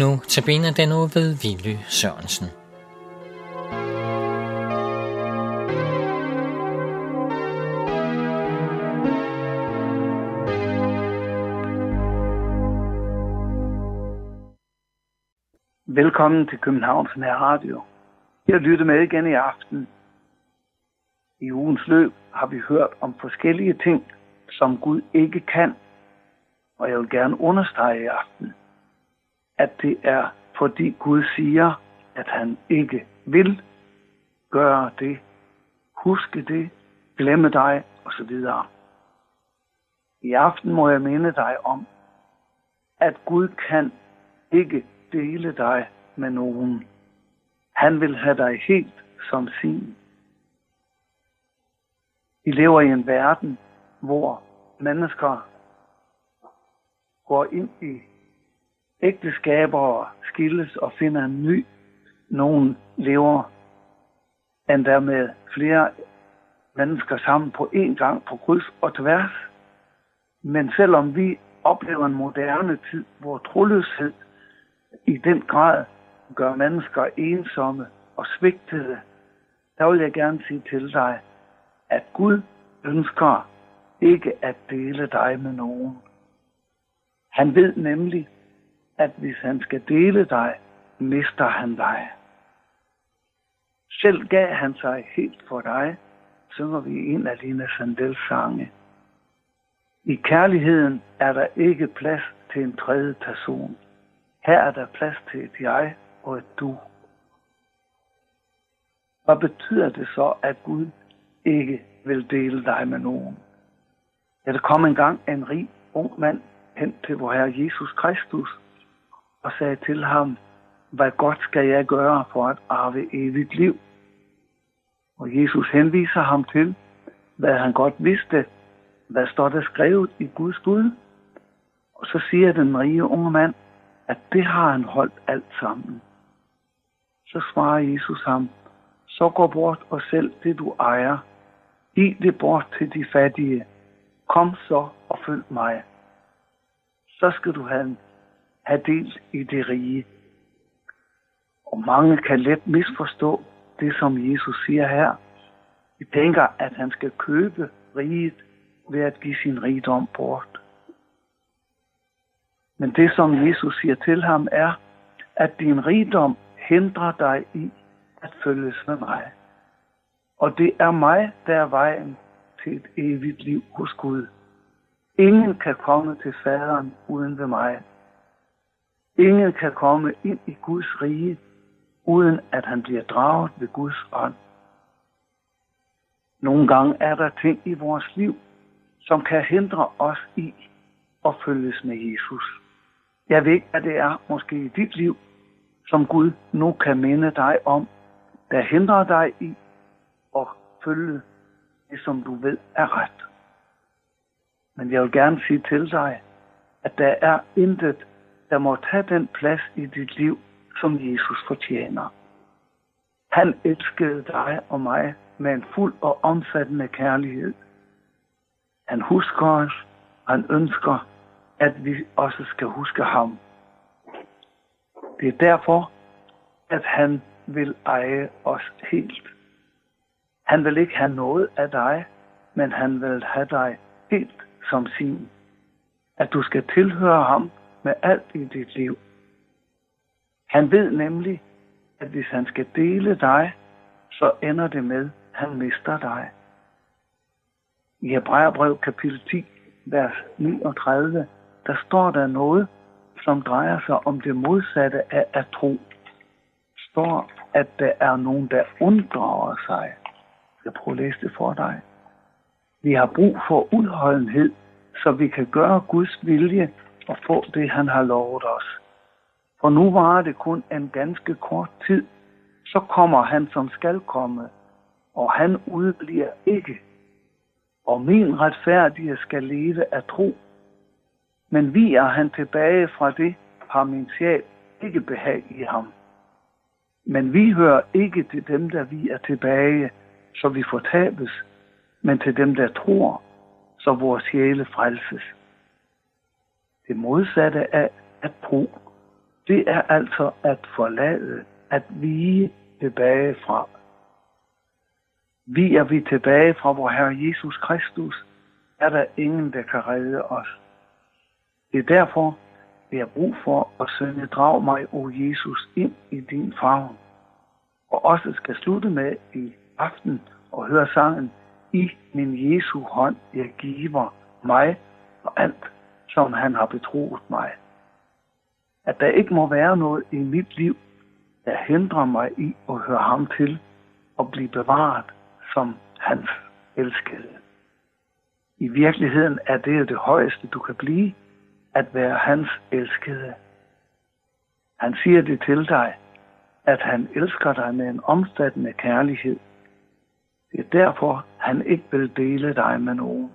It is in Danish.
Nu tabiner den nu ved Ville Sørensen. Velkommen til Københavns Nær Radio. Jeg lytter med igen i aften. I ugens løb har vi hørt om forskellige ting, som Gud ikke kan. Og jeg vil gerne understrege i aften, at det er fordi Gud siger, at han ikke vil gøre det, huske det, glemme dig osv. I aften må jeg minde dig om, at Gud kan ikke dele dig med nogen. Han vil have dig helt som sin. Vi lever i en verden, hvor mennesker går ind i ægteskaber skilles og finder en ny. Nogen lever endda med flere mennesker sammen på én gang på kryds og tværs. Men selvom vi oplever en moderne tid, hvor troløshed i den grad gør mennesker ensomme og svigtede, der vil jeg gerne sige til dig, at Gud ønsker ikke at dele dig med nogen. Han ved nemlig, at hvis han skal dele dig, mister han dig. Selv gav han sig helt for dig, synger vi en af Lina Sandels sange. I kærligheden er der ikke plads til en tredje person. Her er der plads til et jeg og et du. Hvad betyder det så, at Gud ikke vil dele dig med nogen? Ja, der kom engang en rig ung mand hen til vor Herre Jesus Kristus og sagde til ham, hvad godt skal jeg gøre for at arve evigt liv? Og Jesus henviser ham til, hvad han godt vidste, hvad står der skrevet i Guds bud? Og så siger den rige unge mand, at det har han holdt alt sammen. Så svarer Jesus ham, så gå bort og sælg det du ejer. Giv det bort til de fattige. Kom så og følg mig. Så skal du have, have del i det rige. Og mange kan let misforstå det, som Jesus siger her. De tænker, at han skal købe riget ved at give sin rigdom bort. Men det, som Jesus siger til ham, er, at din rigdom hindrer dig i at følges med mig. Og det er mig, der er vejen til et evigt liv hos Gud. Ingen kan komme til faderen uden ved mig. Ingen kan komme ind i Guds rige, uden at han bliver draget ved Guds ånd. Nogle gange er der ting i vores liv, som kan hindre os i at følges med Jesus. Jeg ved, at det er måske i dit liv, som Gud nu kan minde dig om, der hindrer dig i at følge det, som du ved er ret. Men jeg vil gerne sige til dig, at der er intet, der må tage den plads i dit liv, som Jesus fortjener. Han elskede dig og mig med en fuld og omfattende kærlighed. Han husker os, og han ønsker, at vi også skal huske ham. Det er derfor, at han vil eje os helt. Han vil ikke have noget af dig, men han vil have dig helt som sin. At du skal tilhøre ham med alt i dit liv. Han ved nemlig, at hvis han skal dele dig, så ender det med, at han mister dig. I Hebræerbrev kapitel 10, vers 39, der står der noget, som drejer sig om det modsatte af at tro. står, at der er nogen, der unddrager sig. Jeg prøver at læse det for dig. Vi har brug for udholdenhed, så vi kan gøre Guds vilje og få det, han har lovet os. For nu var det kun en ganske kort tid, så kommer han, som skal komme, og han udbliver ikke. Og min retfærdige skal leve af tro. Men vi er han tilbage fra det, har min sjæl ikke behag i ham. Men vi hører ikke til dem, der vi er tilbage, så vi fortabes, men til dem, der tror, så vores sjæle frelses. Det modsatte af at tro Det er altså at forlade, at vige tilbage fra. Vi er vi tilbage fra vor Herre Jesus Kristus, er der ingen, der kan redde os. Det er derfor, vi har brug for at synge drag mig, o Jesus, ind i din favn. Og også skal slutte med i aften og høre sangen, i min Jesu hånd jeg giver mig og alt, som han har betroet mig. At der ikke må være noget i mit liv, der hindrer mig i at høre ham til og blive bevaret som hans elskede. I virkeligheden er det det højeste, du kan blive, at være hans elskede. Han siger det til dig, at han elsker dig med en omfattende kærlighed. Det er derfor, han ikke vil dele dig med nogen.